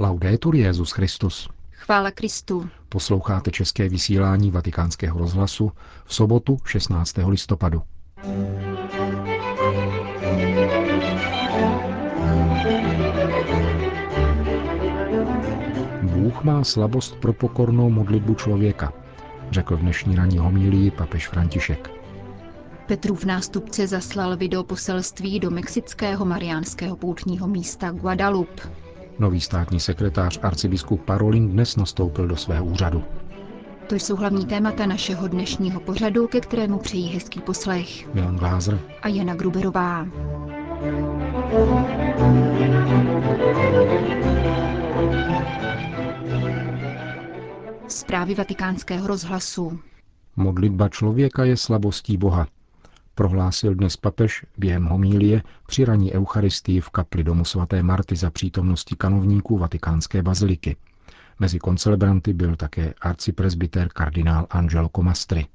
Laudetur Jezus Christus. Chvála Kristu. Posloucháte české vysílání Vatikánského rozhlasu v sobotu 16. listopadu. Bůh má slabost pro pokornou modlitbu člověka, řekl v dnešní ranní homílii papež František. Petrův nástupce zaslal videoposelství do mexického mariánského poutního místa Guadalupe. Nový státní sekretář arcibiskup Parolin dnes nastoupil do svého úřadu. To jsou hlavní témata našeho dnešního pořadu, ke kterému přejí hezký poslech. Milan Glázer a Jana Gruberová. Zprávy vatikánského rozhlasu. Modlitba člověka je slabostí Boha, prohlásil dnes papež během homílie při raní eucharistii v kapli domu svaté Marty za přítomnosti kanovníků vatikánské baziliky. Mezi koncelebranty byl také arcipresbyter kardinál Angelo Comastri.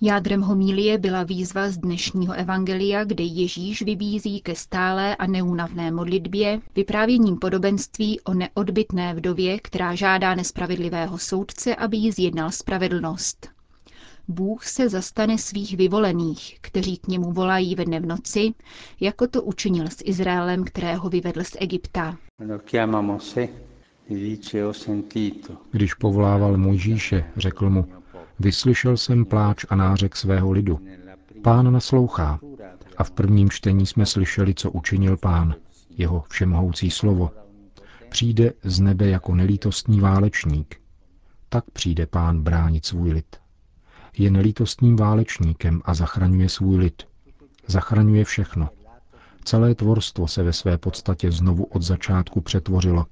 Jádrem homílie byla výzva z dnešního evangelia, kde Ježíš vybízí ke stálé a neúnavné modlitbě, vyprávěním podobenství o neodbitné vdově, která žádá nespravedlivého soudce, aby jí zjednal spravedlnost. Bůh se zastane svých vyvolených, kteří k němu volají ve dne v noci, jako to učinil s Izraelem, kterého vyvedl z Egypta. Když povolával Mojžíše, řekl mu, vyslyšel jsem pláč a nářek svého lidu. Pán naslouchá. A v prvním čtení jsme slyšeli, co učinil pán, jeho všemohoucí slovo. Přijde z nebe jako nelítostný válečník. Tak přijde pán bránit svůj lid je nelítostným válečníkem a zachraňuje svůj lid. Zachraňuje všechno. Celé tvorstvo se ve své podstatě znovu od začátku přetvořilo.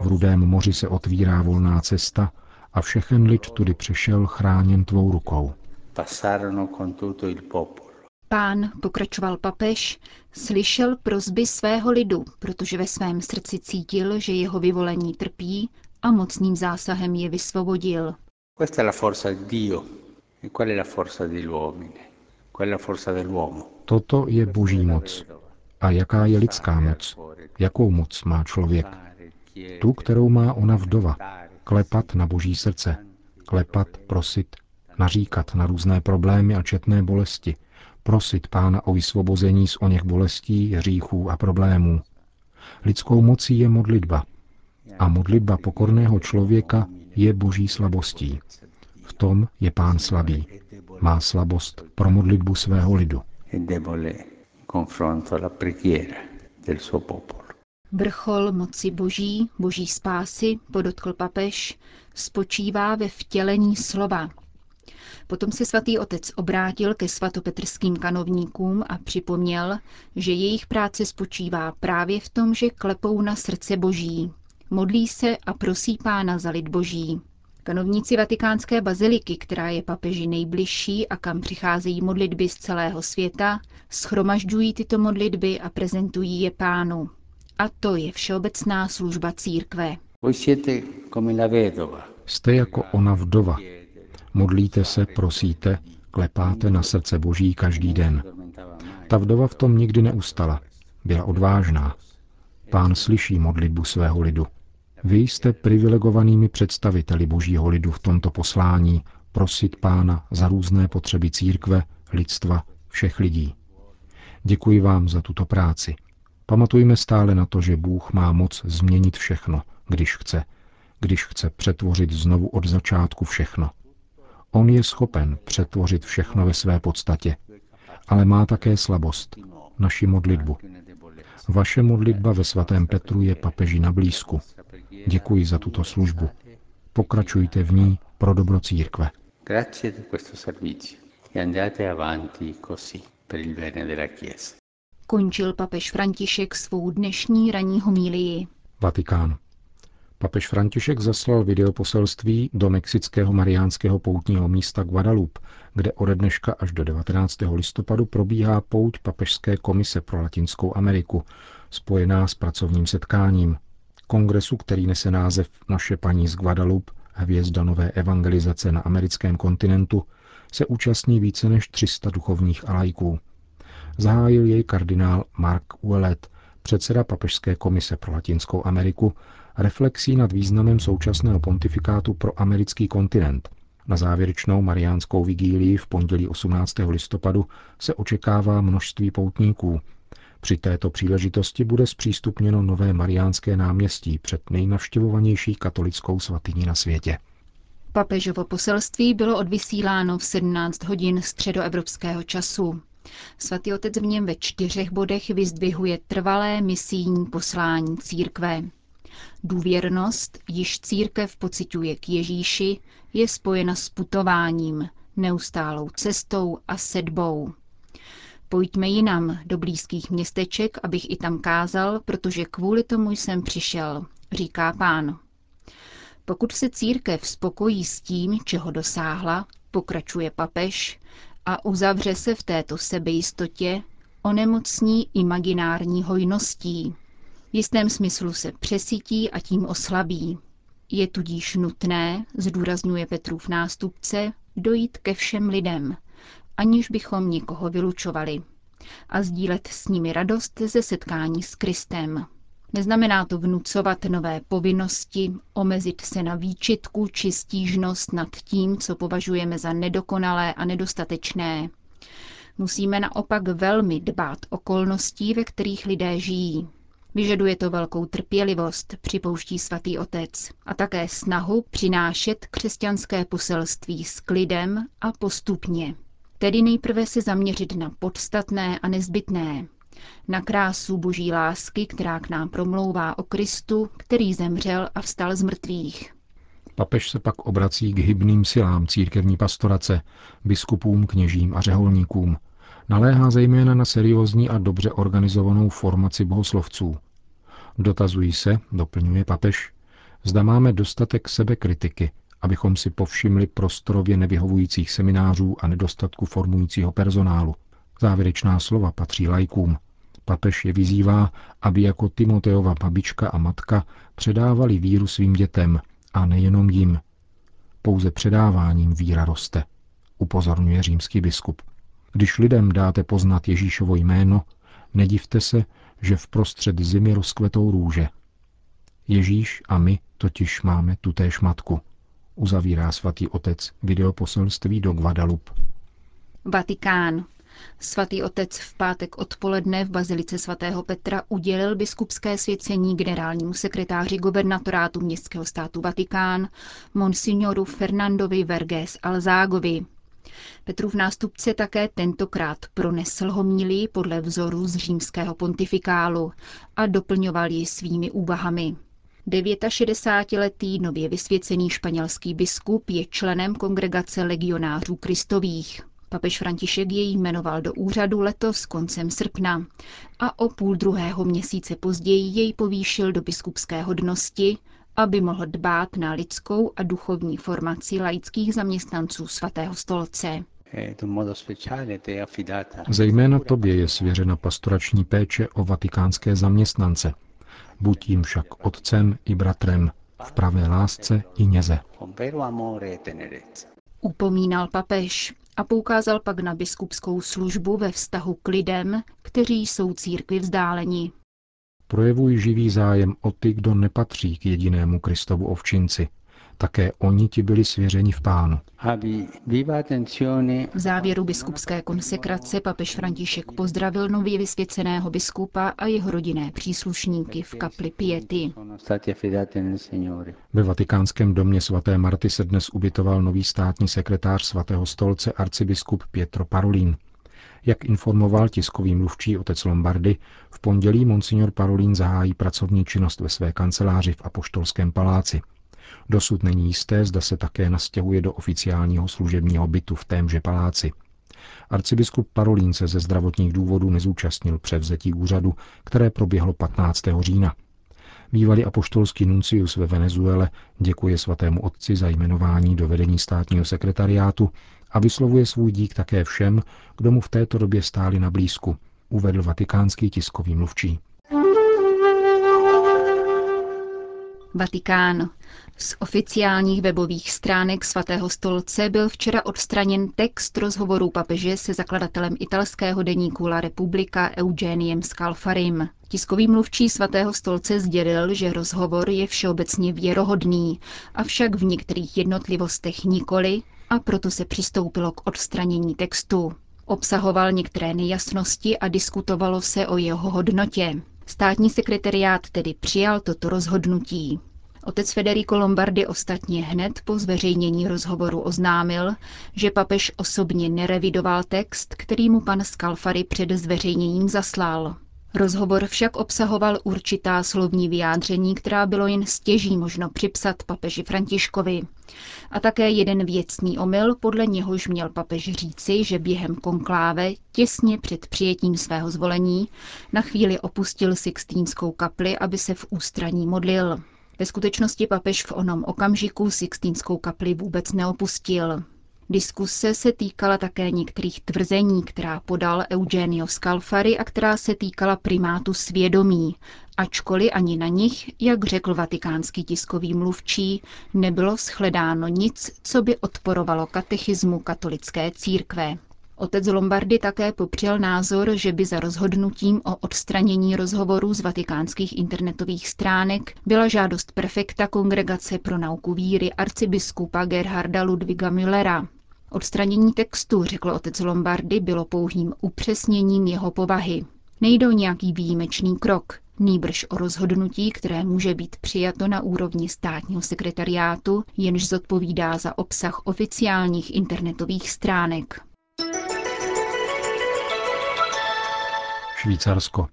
V rudém moři se otvírá volná cesta a všechen lid tudy přešel chráněn tvou rukou. Pán, pokračoval papež, slyšel prozby svého lidu, protože ve svém srdci cítil, že jeho vyvolení trpí a mocným zásahem je vysvobodil. Questa è la forza di Dio Toto je boží moc. A jaká je lidská moc? Jakou moc má člověk? Tu, kterou má ona vdova. Klepat na boží srdce. Klepat, prosit, naříkat na různé problémy a četné bolesti. Prosit pána o vysvobození z oněch bolestí, hříchů a problémů. Lidskou mocí je modlitba. A modlitba pokorného člověka je boží slabostí tom je pán slabý. Má slabost pro modlitbu svého lidu. Vrchol moci boží, boží spásy, podotkl papež, spočívá ve vtělení slova. Potom se svatý otec obrátil ke svatopetrským kanovníkům a připomněl, že jejich práce spočívá právě v tom, že klepou na srdce boží. Modlí se a prosí pána za lid boží. Kanovníci vatikánské baziliky, která je papeži nejbližší a kam přicházejí modlitby z celého světa, schromažďují tyto modlitby a prezentují je pánu. A to je všeobecná služba církve. Jste jako ona vdova. Modlíte se, prosíte, klepáte na srdce Boží každý den. Ta vdova v tom nikdy neustala. Byla odvážná. Pán slyší modlitbu svého lidu. Vy jste privilegovanými představiteli božího lidu v tomto poslání prosit pána za různé potřeby církve, lidstva, všech lidí. Děkuji vám za tuto práci. Pamatujme stále na to, že Bůh má moc změnit všechno, když chce, když chce přetvořit znovu od začátku všechno. On je schopen přetvořit všechno ve své podstatě, ale má také slabost, naši modlitbu. Vaše modlitba ve svatém Petru je papeži na blízku. Děkuji za tuto službu. Pokračujte v ní pro dobro církve. E Končil papež František svou dnešní ranní homílii. Vatikán. Papež František zaslal videoposelství do mexického mariánského poutního místa Guadalupe, kde ode dneška až do 19. listopadu probíhá pouť Papežské komise pro Latinskou Ameriku, spojená s pracovním setkáním, kongresu, který nese název Naše paní z Guadalupe, hvězda nové evangelizace na americkém kontinentu, se účastní více než 300 duchovních a lajků. Zahájil jej kardinál Mark Ouellet, předseda Papežské komise pro Latinskou Ameriku reflexí nad významem současného pontifikátu pro americký kontinent. Na závěrečnou mariánskou vigílii v pondělí 18. listopadu se očekává množství poutníků. Při této příležitosti bude zpřístupněno nové mariánské náměstí před nejnavštěvovanější katolickou svatyní na světě. Papežovo poselství bylo odvysíláno v 17 hodin středoevropského času. Svatý otec v něm ve čtyřech bodech vyzdvihuje trvalé misijní poslání církve. Důvěrnost, již církev pociťuje k Ježíši, je spojena s putováním, neustálou cestou a sedbou. Pojďme jinam, do blízkých městeček, abych i tam kázal, protože kvůli tomu jsem přišel, říká pán. Pokud se církev spokojí s tím, čeho dosáhla, pokračuje papež, a uzavře se v této sebejistotě, onemocní imaginární hojností. V jistém smyslu se přesytí a tím oslabí. Je tudíž nutné, zdůrazňuje Petrův nástupce, dojít ke všem lidem, aniž bychom nikoho vylučovali a sdílet s nimi radost ze setkání s Kristem. Neznamená to vnucovat nové povinnosti, omezit se na výčitku či stížnost nad tím, co považujeme za nedokonalé a nedostatečné. Musíme naopak velmi dbát okolností, ve kterých lidé žijí. Vyžaduje to velkou trpělivost, připouští svatý otec, a také snahu přinášet křesťanské poselství s klidem a postupně. Tedy nejprve se zaměřit na podstatné a nezbytné, na krásu boží lásky, která k nám promlouvá o Kristu, který zemřel a vstal z mrtvých. Papež se pak obrací k hybným silám církevní pastorace, biskupům, kněžím a řeholníkům. Naléhá zejména na seriózní a dobře organizovanou formaci bohoslovců. Dotazují se, doplňuje papež, zda máme dostatek sebekritiky, abychom si povšimli prostorově nevyhovujících seminářů a nedostatku formujícího personálu. Závěrečná slova patří lajkům. Papež je vyzývá, aby jako Timoteova babička a matka předávali víru svým dětem a nejenom jim. Pouze předáváním víra roste, upozorňuje římský biskup. Když lidem dáte poznat Ježíšovo jméno, nedivte se, že v prostřed zimy rozkvetou růže. Ježíš a my totiž máme tutéž matku, uzavírá svatý otec videoposelství do Guadalupe. Vatikán. Svatý otec v pátek odpoledne v Bazilice svatého Petra udělil biskupské svěcení generálnímu sekretáři gubernatorátu městského státu Vatikán, monsignoru Fernandovi Verges Alzágovi. Petrův nástupce také tentokrát pronesl homílii podle vzoru z římského pontifikálu a doplňoval ji svými úvahami. 69-letý nově vysvěcený španělský biskup je členem kongregace legionářů kristových. Papež František jej jmenoval do úřadu letos koncem srpna a o půl druhého měsíce později jej povýšil do biskupské hodnosti, aby mohl dbát na lidskou a duchovní formaci laických zaměstnanců svatého stolce. Zejména tobě je svěřena pastorační péče o vatikánské zaměstnance. Buď jim však otcem i bratrem, v pravé lásce i něze. Upomínal papež a poukázal pak na biskupskou službu ve vztahu k lidem, kteří jsou církvi vzdáleni. Projevují živý zájem o ty, kdo nepatří k jedinému Kristovu ovčinci, také oni ti byli svěřeni v pánu. V závěru biskupské konsekrace papež František pozdravil nově vysvěceného biskupa a jeho rodinné příslušníky v kapli Piety. Ve vatikánském domě svaté Marty se dnes ubytoval nový státní sekretář svatého stolce arcibiskup Pietro Parolin. Jak informoval tiskový mluvčí otec Lombardy, v pondělí monsignor Parolin zahájí pracovní činnost ve své kanceláři v Apoštolském paláci – Dosud není jisté, zda se také nastěhuje do oficiálního služebního bytu v témže paláci. Arcibiskup Parolín se ze zdravotních důvodů nezúčastnil převzetí úřadu, které proběhlo 15. října. Bývalý apoštolský nuncius ve Venezuele děkuje svatému otci za jmenování do vedení státního sekretariátu a vyslovuje svůj dík také všem, kdo mu v této době stáli na blízku, uvedl vatikánský tiskový mluvčí. Vatikán. Z oficiálních webových stránek svatého stolce byl včera odstraněn text rozhovorů papeže se zakladatelem italského deníku La Repubblica Eugeniem Scalfarim. Tiskový mluvčí svatého stolce sdělil, že rozhovor je všeobecně věrohodný, avšak v některých jednotlivostech nikoli a proto se přistoupilo k odstranění textu. Obsahoval některé nejasnosti a diskutovalo se o jeho hodnotě. Státní sekretariát tedy přijal toto rozhodnutí. Otec Federico Lombardi ostatně hned po zveřejnění rozhovoru oznámil, že papež osobně nerevidoval text, který mu pan Scalfari před zveřejněním zaslal. Rozhovor však obsahoval určitá slovní vyjádření, která bylo jen stěží možno připsat papeži Františkovi. A také jeden věcný omyl, podle něhož měl papež říci, že během konkláve, těsně před přijetím svého zvolení, na chvíli opustil Sixtínskou kapli, aby se v ústraní modlil. Ve skutečnosti papež v onom okamžiku Sixtínskou kapli vůbec neopustil. Diskuse se týkala také některých tvrzení, která podal Eugenio Scalfari a která se týkala primátu svědomí, ačkoliv ani na nich, jak řekl vatikánský tiskový mluvčí, nebylo shledáno nic, co by odporovalo katechismu katolické církve. Otec Lombardy také popřel názor, že by za rozhodnutím o odstranění rozhovorů z vatikánských internetových stránek byla žádost prefekta Kongregace pro nauku víry arcibiskupa Gerharda Ludviga Müllera. Odstranění textu, řekl otec Lombardy, bylo pouhým upřesněním jeho povahy. Nejde o nějaký výjimečný krok, nýbrž o rozhodnutí, které může být přijato na úrovni státního sekretariátu, jenž zodpovídá za obsah oficiálních internetových stránek. Švýcarsko.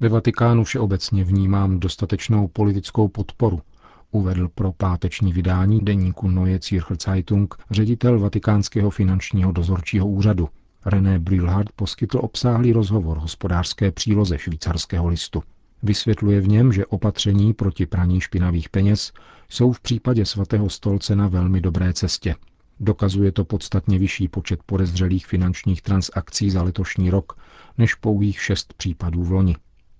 Ve Vatikánu všeobecně vnímám dostatečnou politickou podporu, uvedl pro páteční vydání deníku Neue Zürcher Zeitung ředitel Vatikánského finančního dozorčího úřadu. René Brülhardt poskytl obsáhlý rozhovor hospodářské příloze švýcarského listu. Vysvětluje v něm, že opatření proti praní špinavých peněz jsou v případě svatého stolce na velmi dobré cestě. Dokazuje to podstatně vyšší počet podezřelých finančních transakcí za letošní rok než pouhých šest případů v loni.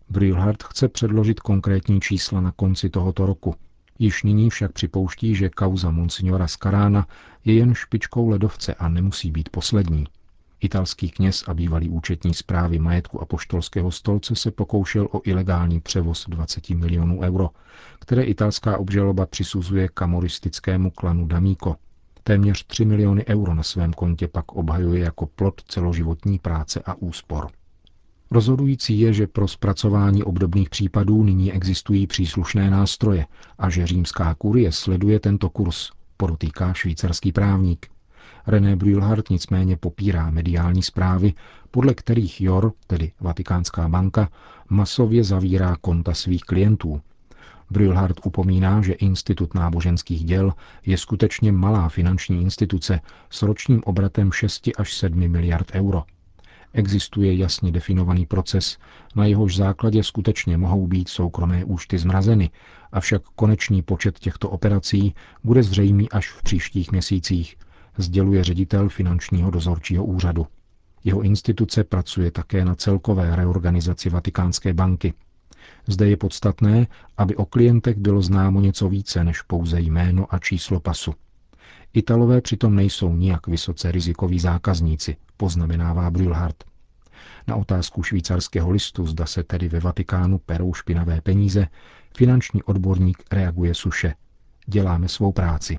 Brilhart chce předložit konkrétní čísla na konci tohoto roku. Již nyní však připouští, že kauza monsignora Scarána je jen špičkou ledovce a nemusí být poslední. Italský kněz a bývalý účetní zprávy majetku apoštolského stolce se pokoušel o ilegální převoz 20 milionů euro, které italská obžaloba přisuzuje kamoristickému klanu D'Amico. Téměř 3 miliony euro na svém kontě pak obhajuje jako plot celoživotní práce a úspor. Rozhodující je, že pro zpracování obdobných případů nyní existují příslušné nástroje a že římská kurie sleduje tento kurz, podotýká švýcarský právník. René Brühlhardt nicméně popírá mediální zprávy, podle kterých JOR, tedy Vatikánská banka, masově zavírá konta svých klientů. Brühlhardt upomíná, že Institut náboženských děl je skutečně malá finanční instituce s ročním obratem 6 až 7 miliard euro. Existuje jasně definovaný proces, na jehož základě skutečně mohou být soukromé účty zmrazeny, avšak konečný počet těchto operací bude zřejmý až v příštích měsících, sděluje ředitel finančního dozorčího úřadu. Jeho instituce pracuje také na celkové reorganizaci Vatikánské banky. Zde je podstatné, aby o klientech bylo známo něco více než pouze jméno a číslo pasu. Italové přitom nejsou nijak vysoce rizikoví zákazníci, poznamenává Brülhardt. Na otázku švýcarského listu, zda se tedy ve Vatikánu perou špinavé peníze, finanční odborník reaguje suše. Děláme svou práci.